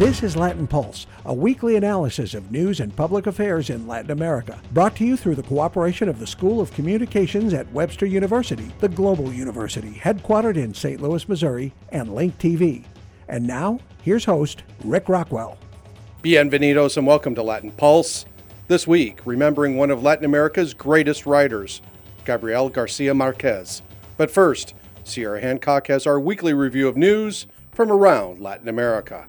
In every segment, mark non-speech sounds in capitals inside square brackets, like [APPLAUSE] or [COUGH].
This is Latin Pulse, a weekly analysis of news and public affairs in Latin America, brought to you through the cooperation of the School of Communications at Webster University, the global university headquartered in St. Louis, Missouri, and Link TV. And now, here's host Rick Rockwell. Bienvenidos and welcome to Latin Pulse. This week, remembering one of Latin America's greatest writers, Gabriel Garcia Marquez. But first, Sierra Hancock has our weekly review of news from around Latin America.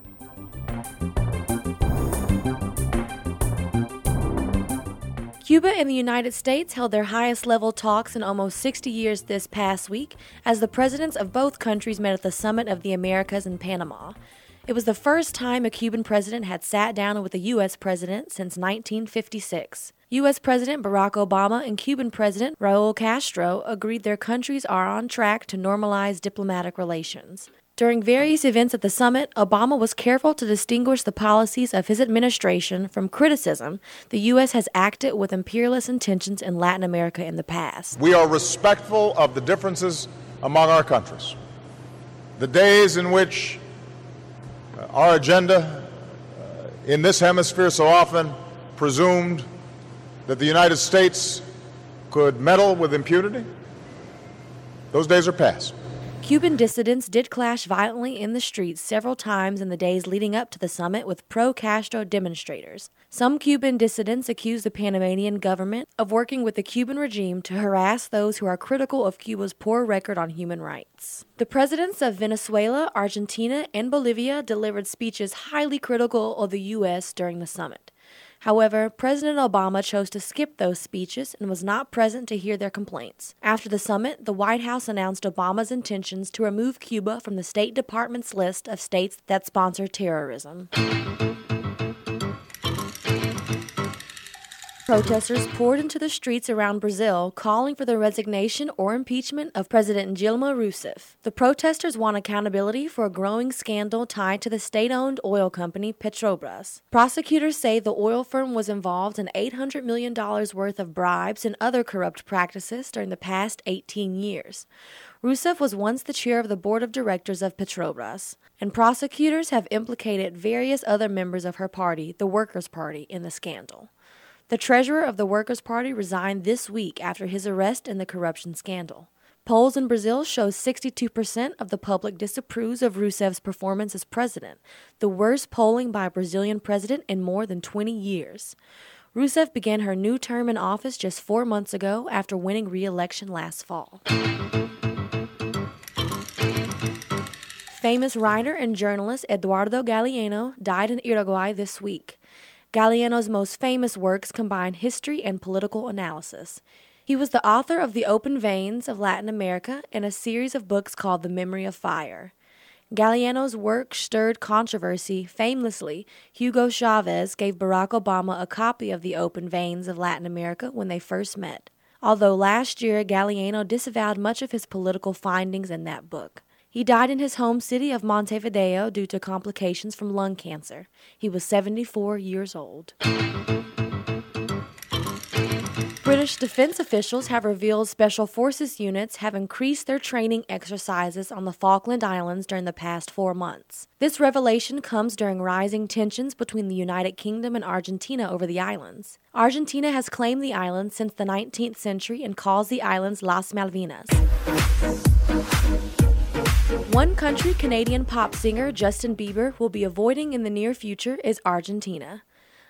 Cuba and the United States held their highest level talks in almost 60 years this past week as the presidents of both countries met at the Summit of the Americas in Panama. It was the first time a Cuban president had sat down with a U.S. president since 1956. U.S. President Barack Obama and Cuban President Raul Castro agreed their countries are on track to normalize diplomatic relations. During various events at the summit, Obama was careful to distinguish the policies of his administration from criticism the U.S. has acted with imperialist intentions in Latin America in the past. We are respectful of the differences among our countries. The days in which uh, our agenda uh, in this hemisphere so often presumed that the United States could meddle with impunity, those days are past. Cuban dissidents did clash violently in the streets several times in the days leading up to the summit with pro Castro demonstrators. Some Cuban dissidents accused the Panamanian government of working with the Cuban regime to harass those who are critical of Cuba's poor record on human rights. The presidents of Venezuela, Argentina, and Bolivia delivered speeches highly critical of the U.S. during the summit. However, President Obama chose to skip those speeches and was not present to hear their complaints. After the summit, the White House announced Obama's intentions to remove Cuba from the State Department's list of states that sponsor terrorism. Protesters poured into the streets around Brazil calling for the resignation or impeachment of President Dilma Rousseff. The protesters want accountability for a growing scandal tied to the state owned oil company Petrobras. Prosecutors say the oil firm was involved in $800 million worth of bribes and other corrupt practices during the past 18 years. Rousseff was once the chair of the board of directors of Petrobras, and prosecutors have implicated various other members of her party, the Workers' Party, in the scandal. The treasurer of the Workers' Party resigned this week after his arrest in the corruption scandal. Polls in Brazil show 62% of the public disapproves of Rousseff's performance as president, the worst polling by a Brazilian president in more than 20 years. Rousseff began her new term in office just four months ago after winning re election last fall. Famous writer and journalist Eduardo Galeano died in Uruguay this week. Galeano's most famous works combine history and political analysis. He was the author of The Open Veins of Latin America and a series of books called The Memory of Fire. Galeano's work stirred controversy. Famously, Hugo Chavez gave Barack Obama a copy of The Open Veins of Latin America when they first met. Although last year Galeano disavowed much of his political findings in that book. He died in his home city of Montevideo due to complications from lung cancer. He was 74 years old. British defense officials have revealed special forces units have increased their training exercises on the Falkland Islands during the past four months. This revelation comes during rising tensions between the United Kingdom and Argentina over the islands. Argentina has claimed the islands since the 19th century and calls the islands Las Malvinas. One country Canadian pop singer Justin Bieber will be avoiding in the near future is Argentina.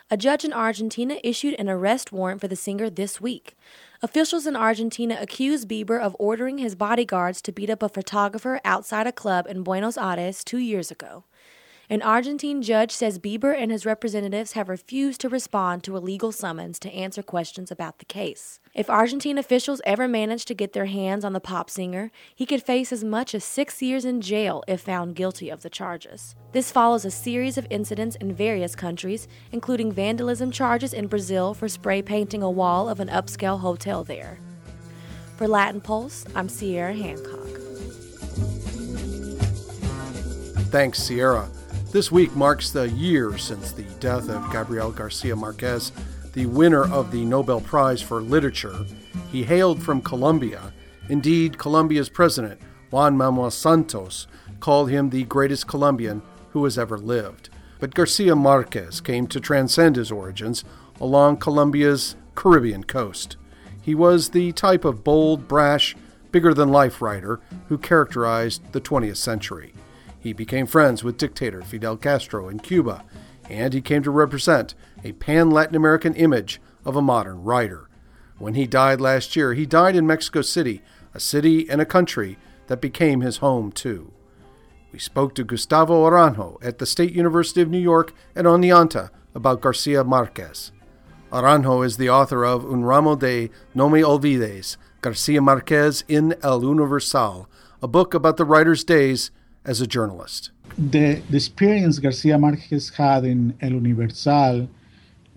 A judge in Argentina issued an arrest warrant for the singer this week. Officials in Argentina accuse Bieber of ordering his bodyguards to beat up a photographer outside a club in Buenos Aires two years ago. An Argentine judge says Bieber and his representatives have refused to respond to a legal summons to answer questions about the case. If Argentine officials ever manage to get their hands on the pop singer, he could face as much as six years in jail if found guilty of the charges. This follows a series of incidents in various countries, including vandalism charges in Brazil for spray painting a wall of an upscale hotel there. For Latin Pulse, I'm Sierra Hancock. Thanks, Sierra. This week marks the year since the death of Gabriel Garcia Marquez, the winner of the Nobel Prize for Literature. He hailed from Colombia. Indeed, Colombia's president, Juan Manuel Santos, called him the greatest Colombian who has ever lived. But Garcia Marquez came to transcend his origins along Colombia's Caribbean coast. He was the type of bold, brash, bigger than life writer who characterized the 20th century. He became friends with dictator Fidel Castro in Cuba, and he came to represent a pan Latin American image of a modern writer. When he died last year, he died in Mexico City, a city and a country that became his home too. We spoke to Gustavo Arango at the State University of New York at Oneonta about Garcia Marquez. Arango is the author of Un ramo de No me olvides, Garcia Marquez in El Universal, a book about the writer's days as a journalist. The, the experience Garcia Marquez had in El Universal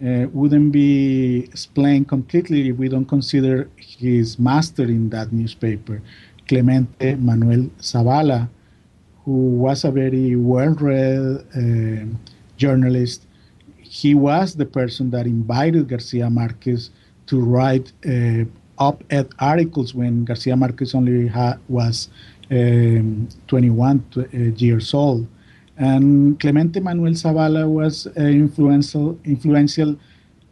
uh, wouldn't be explained completely if we don't consider his master in that newspaper, Clemente Manuel Zabala, who was a very well read uh, journalist. He was the person that invited Garcia Marquez to write uh, op ed articles when Garcia Marquez only ha- was um, 21 uh, years old. And Clemente Manuel Zabala was uh, influential, influential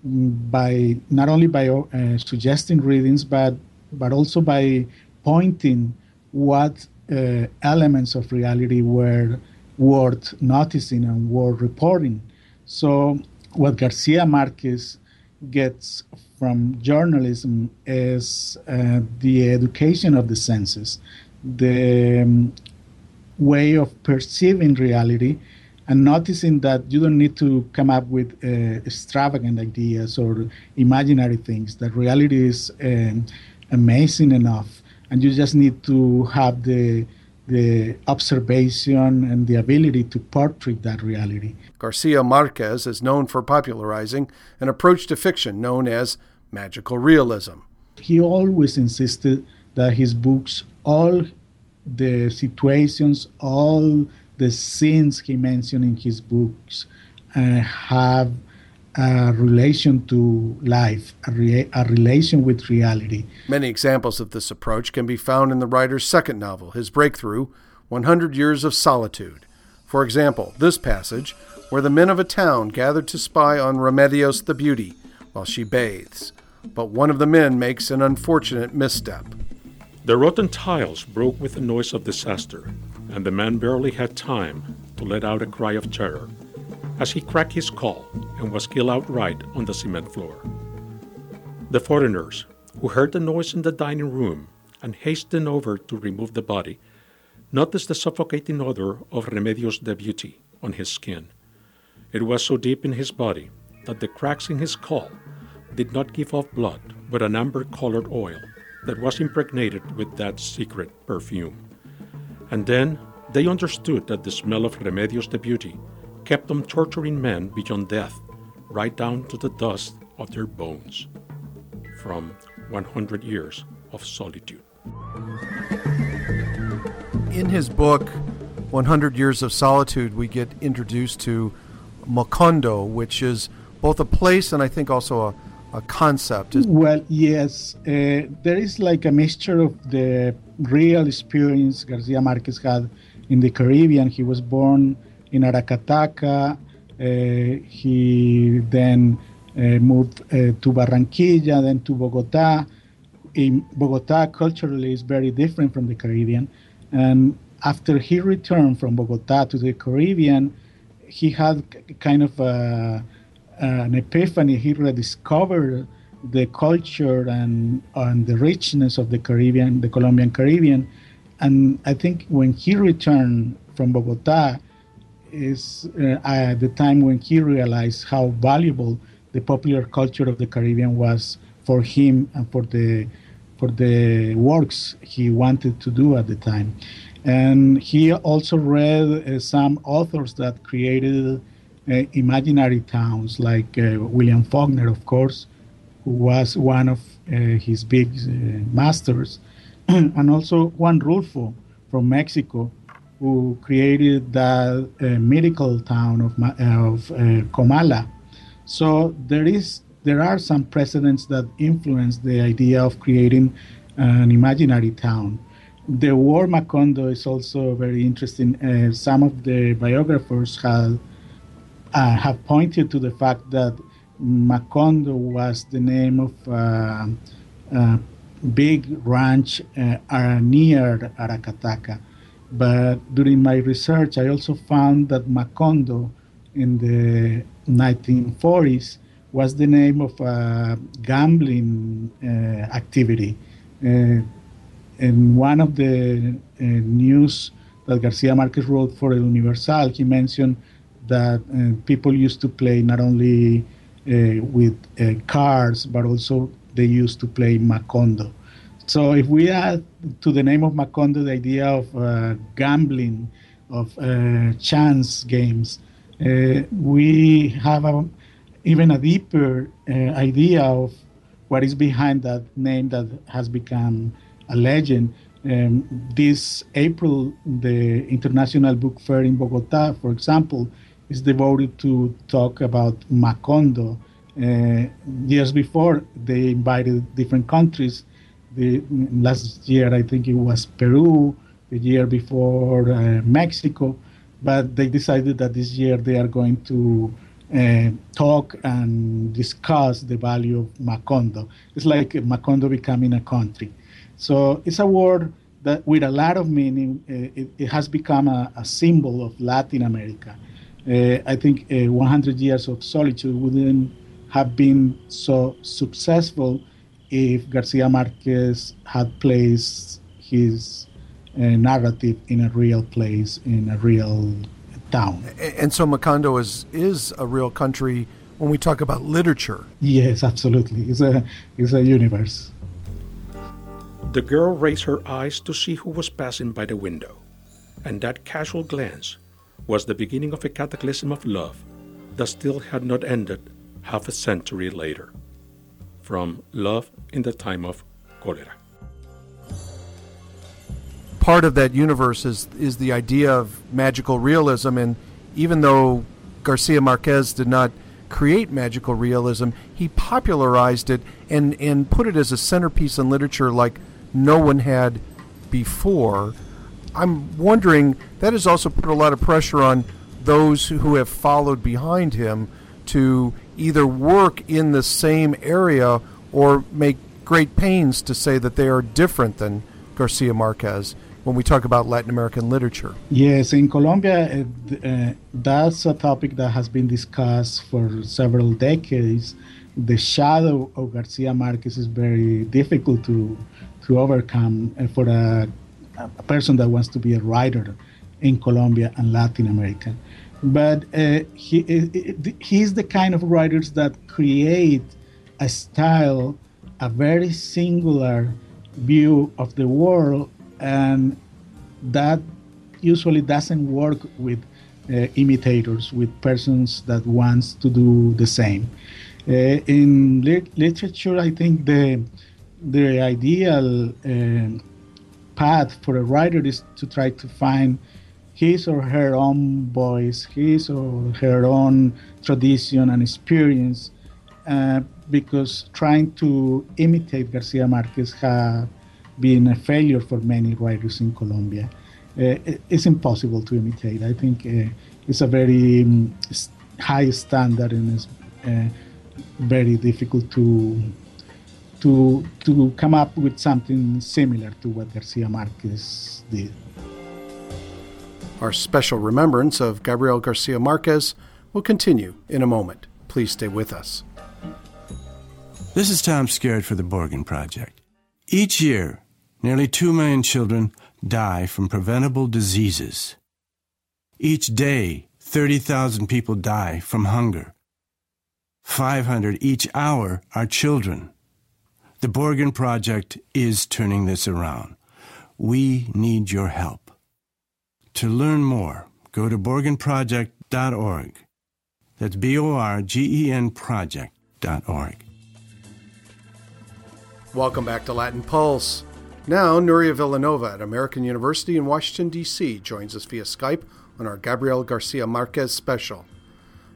by not only by uh, suggesting readings, but but also by pointing what uh, elements of reality were worth noticing and worth reporting. So, what Garcia Marquez gets from journalism is uh, the education of the senses, the um, way of perceiving reality, and noticing that you don't need to come up with uh, extravagant ideas or imaginary things, that reality is um, amazing enough and you just need to have the the observation and the ability to portray that reality. Garcia Marquez is known for popularizing an approach to fiction known as magical realism. He always insisted that his books, all the situations, all the scenes he mentioned in his books, uh, have a relation to life, a, a, relation with reality. Many examples of this approach can be found in the writer's second novel, his breakthrough, 100 Years of Solitude. For example, this passage, where the men of a town gather to spy on Remedios the beauty while she bathes, but one of the men makes an unfortunate misstep. The rotten tiles broke with the noise of disaster, and the man barely had time to let out a cry of terror as he cracked his skull and was killed outright on the cement floor. The foreigners, who heard the noise in the dining room and hastened over to remove the body, noticed the suffocating odor of Remedios de Beauty on his skin. It was so deep in his body that the cracks in his skull did not give off blood, but an amber colored oil that was impregnated with that secret perfume. And then they understood that the smell of Remedios de Beauty kept them torturing men beyond death, right down to the dust of their bones. From 100 Years of Solitude. In his book, 100 Years of Solitude, we get introduced to Macondo, which is both a place and I think also a, a concept. Well, yes. Uh, there is like a mixture of the real experience Garcia Marquez had in the Caribbean. He was born in Aracataca. Uh, he then uh, moved uh, to Barranquilla, then to Bogota. In Bogota, culturally, is very different from the Caribbean. And after he returned from Bogota to the Caribbean, he had kind of a, an epiphany. He rediscovered the culture and, and the richness of the Caribbean, the Colombian Caribbean. And I think when he returned from Bogota, is uh, at the time when he realized how valuable the popular culture of the Caribbean was for him and for the for the works he wanted to do at the time. And he also read uh, some authors that created uh, imaginary towns, like uh, William Faulkner, of course, who was one of uh, his big uh, masters, [CLEARS THROAT] and also Juan Rulfo from Mexico, who created the uh, mythical town of, of uh, Comala. So there is there are some precedents that influence the idea of creating an imaginary town. The word Macondo is also very interesting. Some of the biographers have uh, have pointed to the fact that Macondo was the name of a uh, uh, big ranch uh, near Aracataca. But during my research, I also found that Macondo in the 1940s was the name of a gambling uh, activity. Uh, in one of the uh, news that Garcia Marquez wrote for El Universal, he mentioned that uh, people used to play not only uh, with uh, cards, but also they used to play Macondo. So if we add to the name of Macondo the idea of gambling, of chance games, we have a even a deeper uh, idea of what is behind that name that has become a legend. Um, this April, the International Book Fair in Bogota, for example, is devoted to talk about Macondo. Uh, years before, they invited different countries. The last year, I think it was Peru. The year before, uh, Mexico. But they decided that this year they are going to uh, talk and discuss the value of Macondo. It's like Macondo becoming a country. So it's a word that, with a lot of meaning, uh, it, it, has become a, a, symbol of Latin America. Uh, I think uh, 100 years of solitude wouldn't have been so successful if Garcia Marquez had placed his uh, narrative in a real place, in a real town. And so Macondo is is a real country when we talk about literature. Yes, absolutely. It's a it's a universe. The girl raised her eyes to see who was passing by the window, and that casual glance was the beginning of a cataclysm of love that still had not ended half a century later. From Love in the Time of Cholera part of that universe is is the idea of magical realism and even though Garcia Marquez did not create magical realism, he popularized it and, and put it as a centerpiece in literature like no one had before. I'm wondering that has also put a lot of pressure on those who have followed behind him to either work in the same area or make great pains to say that they are different than Garcia Marquez when we talk about Latin American literature. Yes, in Colombia, uh, uh, that's a topic that has been discussed for several decades. The shadow of Garcia Marquez is very difficult to to overcome uh, for a, a person that wants to be a writer in Colombia and Latin America. But uh, he he's the kind of writers that create a style, a very singular view of the world and that usually doesn't work with uh, imitators, with persons that wants to do the same. Uh, in li- literature, I think the the ideal uh, path for a writer is to try to find his or her own voice, his or her own tradition and experience, uh, because trying to imitate Garcia Marquez has been a failure for many writers in Colombia. Uh, it's impossible to imitate. I think uh, it's a very um, high standard and it's uh, very difficult to to to come up with something similar to what Garcia Marquez did. Our special remembrance of Gabriel Garcia Marquez will continue in a moment. Please stay with us. This is Tom Skerritt for the Borgen Project. Each year, nearly 2 million children die from preventable diseases. Each day, 30,000 people die from hunger. 500 each hour are children. The Borgen Project is turning this around. We need your help. To learn more, go to borgenproject.org. That's B O R G E N project.org. Welcome back to Latin Pulse. Now, Nuria Vilanova at American University in Washington, D.C., joins us via Skype on our Gabriel Garcia Marquez special.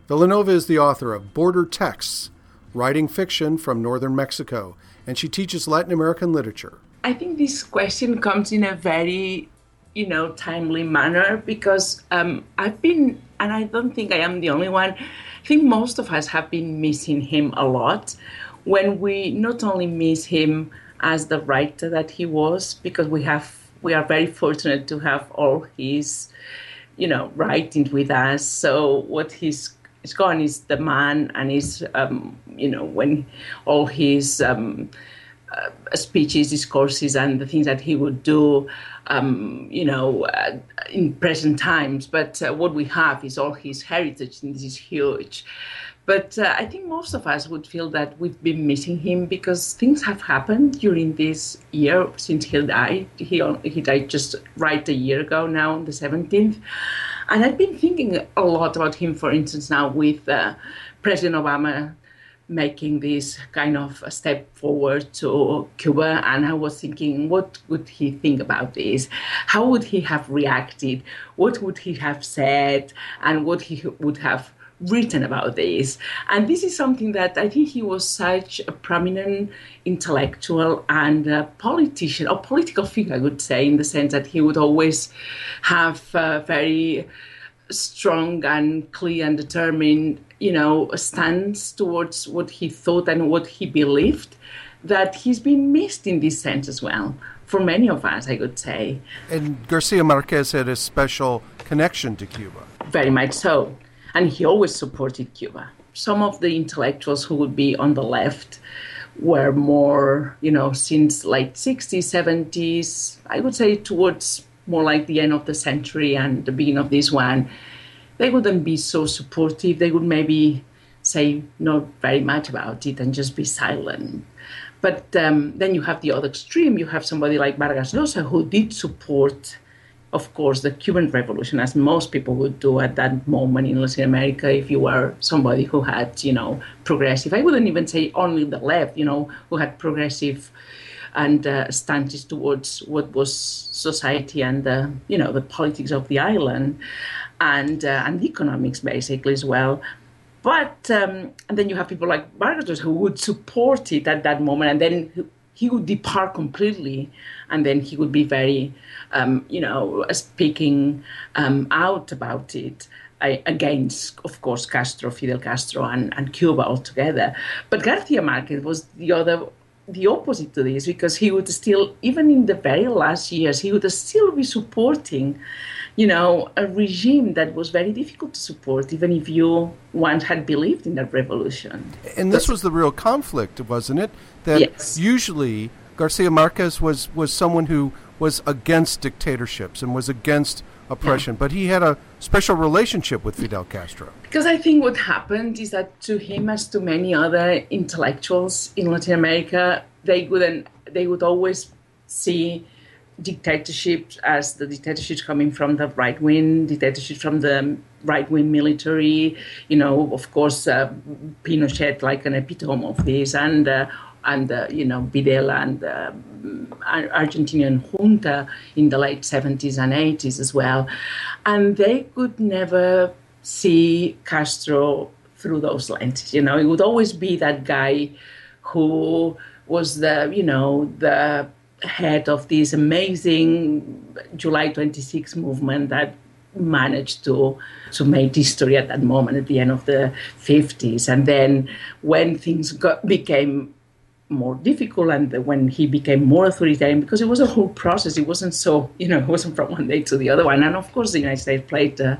Vilanova is the author of Border Texts, writing fiction from northern Mexico, and she teaches Latin American literature. I think this question comes in a very you know, timely manner because um, I've been, and I don't think I am the only one. I think most of us have been missing him a lot. When we not only miss him as the writer that he was, because we have we are very fortunate to have all his, you know, writings with us. So what he's gone is the man and he's um, you know, when all his um, uh, speeches, discourses, and the things that he would do, um, you know, uh, in present times. But uh, what we have is all his heritage, and this is huge. But uh, I think most of us would feel that we've been missing him because things have happened during this year since he died. He, he died just right a year ago now, on the 17th. And I've been thinking a lot about him, for instance, now with uh, President Obama making this kind of a step forward to Cuba. And I was thinking, what would he think about this? How would he have reacted? What would he have said? And what he would have written about this. And this is something that I think he was such a prominent intellectual and politician, or political figure, I would say, in the sense that he would always have a very strong and clear and determined, you know, stance towards what he thought and what he believed, that he's been missed in this sense as well. For many of us, I would say. And Garcia Marquez had a special connection to Cuba. Very much so and he always supported Cuba. Some of the intellectuals who would be on the left were more, you know, since late 60s, 70s, I would say towards more like the end of the century and the beginning of this one, they wouldn't be so supportive. They would maybe say not very much about it and just be silent. But um, then you have the other extreme. You have somebody like Vargas Llosa who did support of course, the Cuban Revolution, as most people would do at that moment in Latin America, if you were somebody who had, you know, progressive, I wouldn't even say only the left, you know, who had progressive and uh, stances towards what was society and, uh, you know, the politics of the island and, uh, and economics, basically, as well. But, um, and then you have people like Vargas who would support it at that moment, and then he would depart completely, and then he would be very um, you know, speaking um, out about it. against, of course, Castro, Fidel Castro, and, and Cuba altogether. But Garcia Marquez was the other the opposite to this because he would still, even in the very last years, he would still be supporting, you know, a regime that was very difficult to support, even if you once had believed in that revolution. And this but, was the real conflict, wasn't it? That yes. usually Garcia Marquez was, was someone who was against dictatorships and was against oppression, yeah. but he had a special relationship with Fidel Castro. Because I think what happened is that to him, as to many other intellectuals in Latin America, they wouldn't, they would always see dictatorships as the dictatorships coming from the right wing, dictatorships from the right wing military. You know, of course, uh, Pinochet like an epitome of this, and uh, and uh, you know Videla and uh, Argentinian junta in the late 70s and 80s as well, and they could never see Castro through those lenses. You know, it would always be that guy who was the you know the head of this amazing July 26 movement that managed to to make history at that moment at the end of the 50s and then when things got, became more difficult and when he became more authoritarian because it was a whole process. It wasn't so you know it wasn't from one day to the other. One and of course the united states played uh,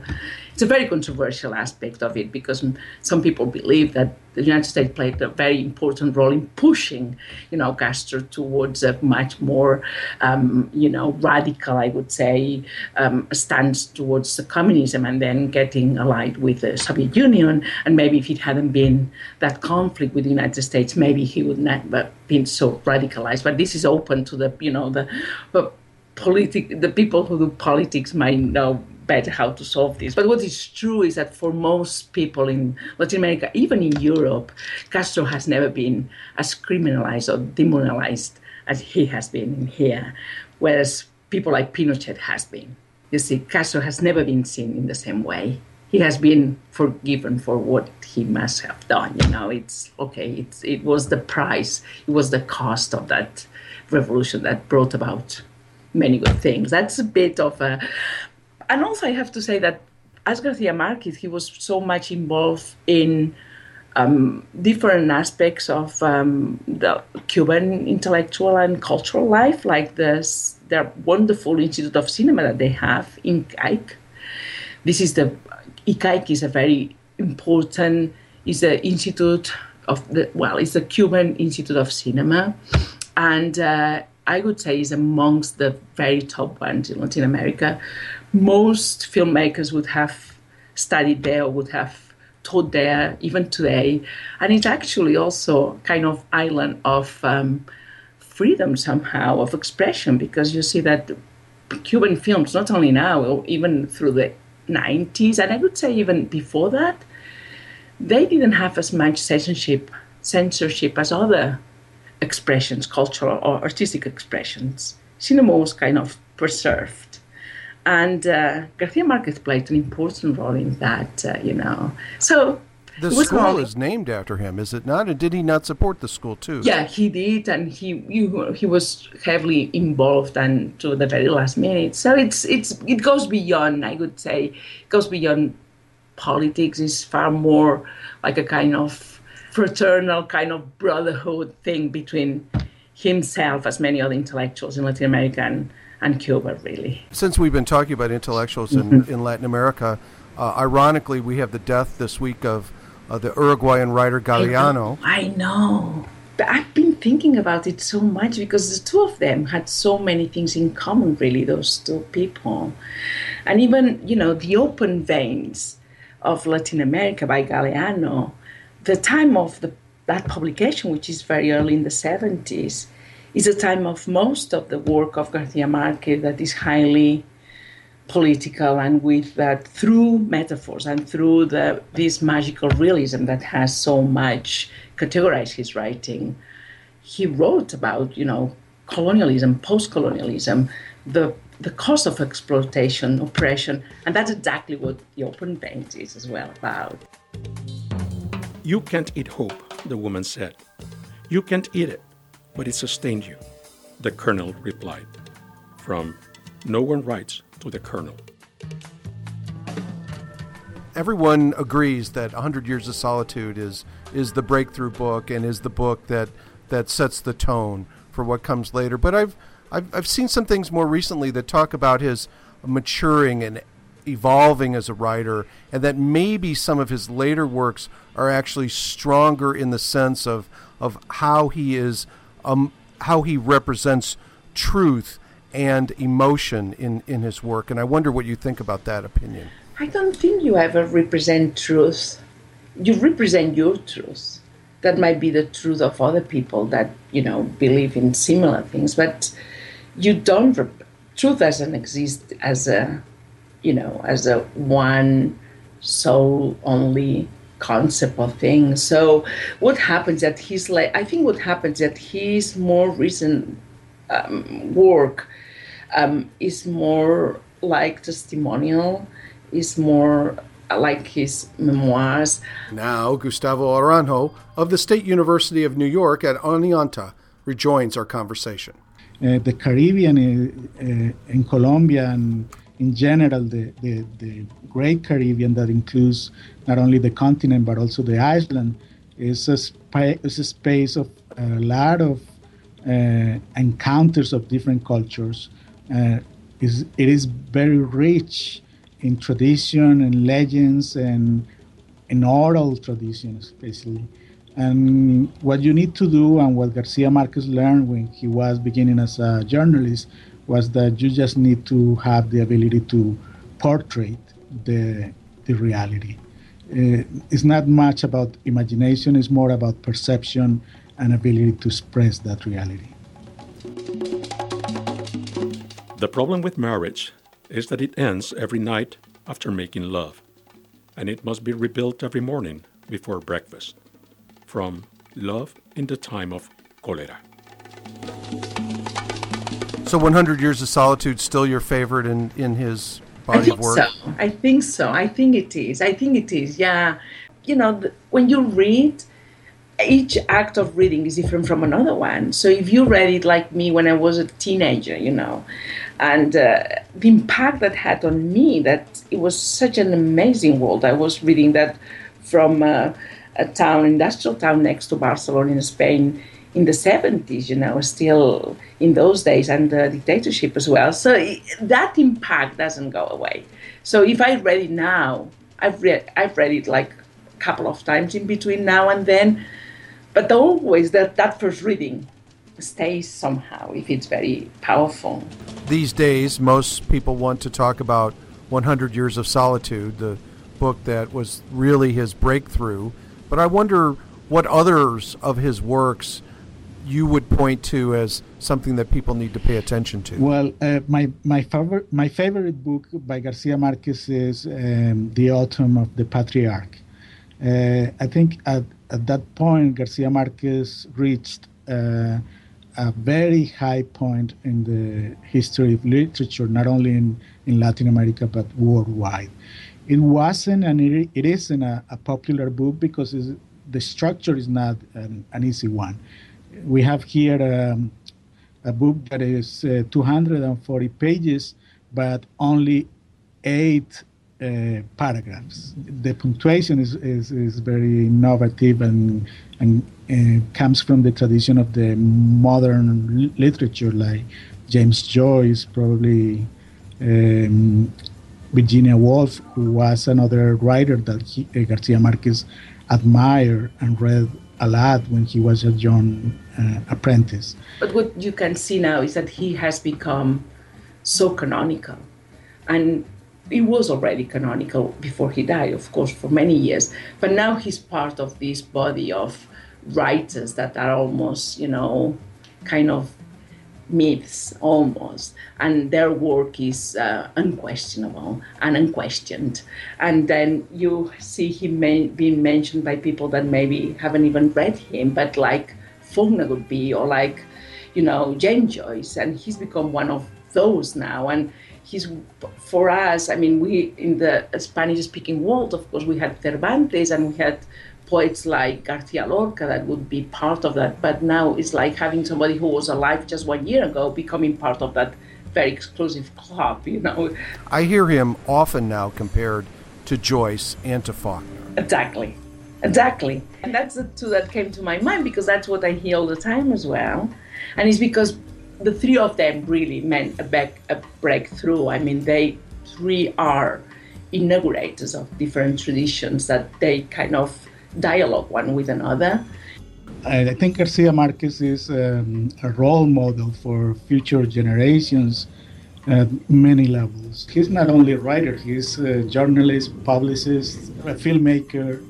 it's a very controversial aspect of it because some people believe that the United States played a very important role in pushing, you know, Castro towards a much more, um, you know, radical, I would say, um, stance towards communism, and then getting allied with the Soviet Union. And maybe if it hadn't been that conflict with the United States, maybe he would not have been so radicalized. But this is open to the, you know, the, but the people who do politics might know better how to solve this. But what is true is that for most people in Latin America, even in Europe, Castro has never been as criminalized or demonized as he has been in here, whereas people like Pinochet has been. You see, Castro has never been seen in the same way. He has been forgiven for what he must have done. You know, it's okay. It's, it was the price. It was the cost of that revolution that brought about many good things. That's a bit of a. And also, I have to say that as Garcia Marquez, he was so much involved in um, different aspects of um, the Cuban intellectual and cultural life, like this, their wonderful Institute of Cinema that they have in ICAIC. This is the ICAIC is a very important is the institute of the well, it's the Cuban Institute of Cinema, and uh, I would say is amongst the very top ones in Latin America. Most filmmakers would have studied there, or would have taught there even today. And it's actually also kind of island of um, freedom somehow of expression because you see that Cuban films, not only now, even through the 90s, and I would say even before that, they didn't have as much censorship, censorship as other expressions, cultural or artistic expressions. Cinema was kind of preserved and uh, Garcia Marquez played an important role in that, uh, you know. So the school is named after him, is it not? And did he not support the school too? Yeah, he did, and he he, he was heavily involved and to the very last minute. So it's it's it goes beyond. I would say, it goes beyond politics. It's far more like a kind of fraternal kind of brotherhood thing between himself, as many other intellectuals in Latin America, and and Cuba, really. Since we've been talking about intellectuals in, mm-hmm. in Latin America, uh, ironically, we have the death this week of uh, the Uruguayan writer Galeano. I know. But I've been thinking about it so much because the two of them had so many things in common, really, those two people. And even, you know, the open veins of Latin America by Galeano, the time of the, that publication, which is very early in the 70s, is a time of most of the work of Garcia Marquez that is highly political and with that through metaphors and through the this magical realism that has so much categorized his writing. He wrote about, you know, colonialism, post-colonialism, the the cost of exploitation, oppression, and that's exactly what the open veins is as well about. You can't eat hope, the woman said. You can't eat it but it sustained you, the colonel replied. From No One Writes to the Colonel. Everyone agrees that 100 Years of Solitude is, is the breakthrough book and is the book that, that sets the tone for what comes later. But I've, I've, I've seen some things more recently that talk about his maturing and evolving as a writer, and that maybe some of his later works are actually stronger in the sense of, of how he is um, how he represents truth and emotion in, in his work. And I wonder what you think about that opinion. I don't think you ever represent truth. You represent your truth. That might be the truth of other people that, you know, believe in similar things, but you don't, rep- truth doesn't exist as a, you know, as a one soul only concept of things. So what happens that he's like, I think what happens that his more recent um, work um, is more like testimonial, is more like his memoirs. Now, Gustavo Arango of the State University of New York at Oneonta rejoins our conversation. Uh, the Caribbean uh, uh, in Colombia and in general, the, the, the great Caribbean that includes not only the continent but also the island is a, spa- is a space of a lot of uh, encounters of different cultures. Uh, is, it is very rich in tradition and legends and in oral traditions, basically. And what you need to do, and what Garcia Marquez learned when he was beginning as a journalist, was that you just need to have the ability to portray the, the reality. Uh, it's not much about imagination, it's more about perception and ability to express that reality. The problem with marriage is that it ends every night after making love, and it must be rebuilt every morning before breakfast. From Love in the Time of Cholera. So 100 Years of Solitude still your favorite in, in his body of work? So. I think so. I think it is. I think it is. Yeah. You know, the, when you read, each act of reading is different from another one. So if you read it like me when I was a teenager, you know, and uh, the impact that had on me, that it was such an amazing world. I was reading that from uh, a town, industrial town next to Barcelona in Spain in the 70s, you know, still in those days, and the dictatorship as well. So that impact doesn't go away. So if I read it now, I've read, I've read it like a couple of times in between now and then, but always that, that first reading stays somehow if it's very powerful. These days, most people want to talk about 100 Years of Solitude, the book that was really his breakthrough. But I wonder what others of his works you would point to as something that people need to pay attention to? Well, uh, my my favorite my favorite book by Garcia Marquez is um, The Autumn of the Patriarch. Uh, I think at, at that point Garcia Marquez reached uh, a very high point in the history of literature, not only in, in Latin America but worldwide. It wasn't and it, it isn't a, a popular book because the structure is not an, an easy one we have here um, a book that is uh, 240 pages, but only eight uh, paragraphs. The punctuation is, is, is, very innovative and, and uh, comes from the tradition of the modern literature, like James Joyce, probably um, Virginia Woolf, who was another writer that he, uh, Garcia Marquez admired and read a lot when he was a young uh, apprentice. But what you can see now is that he has become so canonical. And he was already canonical before he died, of course, for many years. But now he's part of this body of writers that are almost, you know, kind of myths almost, and their work is uh, unquestionable and unquestioned. And then you see him may- being mentioned by people that maybe haven't even read him, but like Faulkner would be, or like, you know, James Joyce, and he's become one of those now. And he's for us. I mean, we in the Spanish-speaking world, of course, we had Cervantes and we had poets like Garcia Lorca that would be part of that. But now it's like having somebody who was alive just one year ago becoming part of that very exclusive club, you know. I hear him often now compared to Joyce and to Faulkner. Exactly. Exactly. And that's the two that came to my mind because that's what I hear all the time as well. And it's because the three of them really meant a, back, a breakthrough. I mean, they three are inaugurators of different traditions that they kind of dialogue one with another. I think Garcia Marquez is um, a role model for future generations at many levels. He's not only a writer, he's a journalist, publicist, a filmmaker.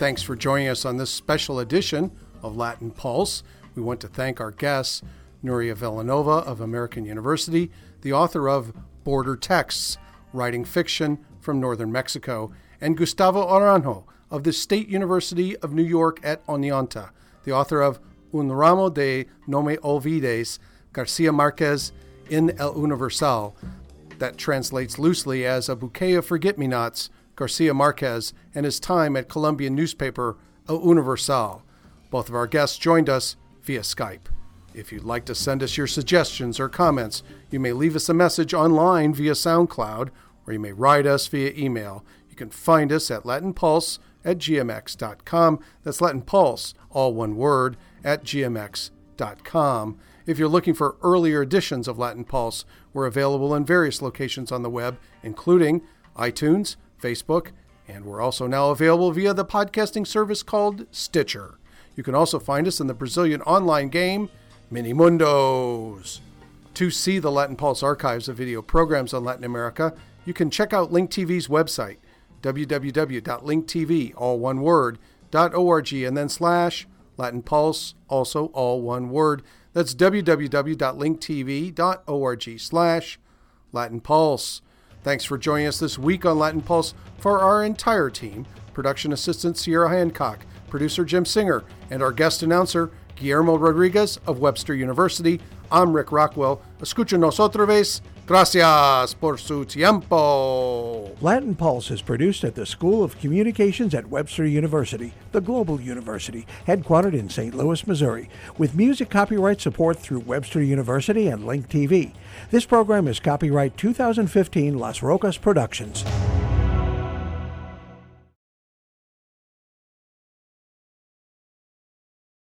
Thanks for joining us on this special edition of Latin Pulse. We want to thank our guests, Nuria Vilanova of American University, the author of Border Texts, Writing Fiction from Northern Mexico, and Gustavo Arango, of the State University of New York at Oneonta, the author of Un ramo de no me olvides, Garcia Marquez in El Universal, that translates loosely as A Bouquet of Forget Me Nots, Garcia Marquez, and his time at Colombian newspaper El Universal. Both of our guests joined us via Skype. If you'd like to send us your suggestions or comments, you may leave us a message online via SoundCloud, or you may write us via email. You can find us at Latin Pulse at gmx.com. That's Latin Pulse, all one word, at gmx.com. If you're looking for earlier editions of Latin Pulse, we're available in various locations on the web, including iTunes, Facebook, and we're also now available via the podcasting service called Stitcher. You can also find us in the Brazilian online game Mini Mundos. To see the Latin Pulse archives of video programs on Latin America, you can check out Link TV's website www.linktv, all one word, .org, and then slash Latin Pulse, also all one word. That's www.linktv.org slash Latin Pulse. Thanks for joining us this week on Latin Pulse for our entire team production assistant Sierra Hancock, producer Jim Singer, and our guest announcer Guillermo Rodriguez of Webster University. I'm Rick Rockwell. Escuchanos otra vez Gracias por su tiempo. Latin Pulse is produced at the School of Communications at Webster University, the global university, headquartered in St. Louis, Missouri, with music copyright support through Webster University and Link TV. This program is copyright 2015 Las Rocas Productions.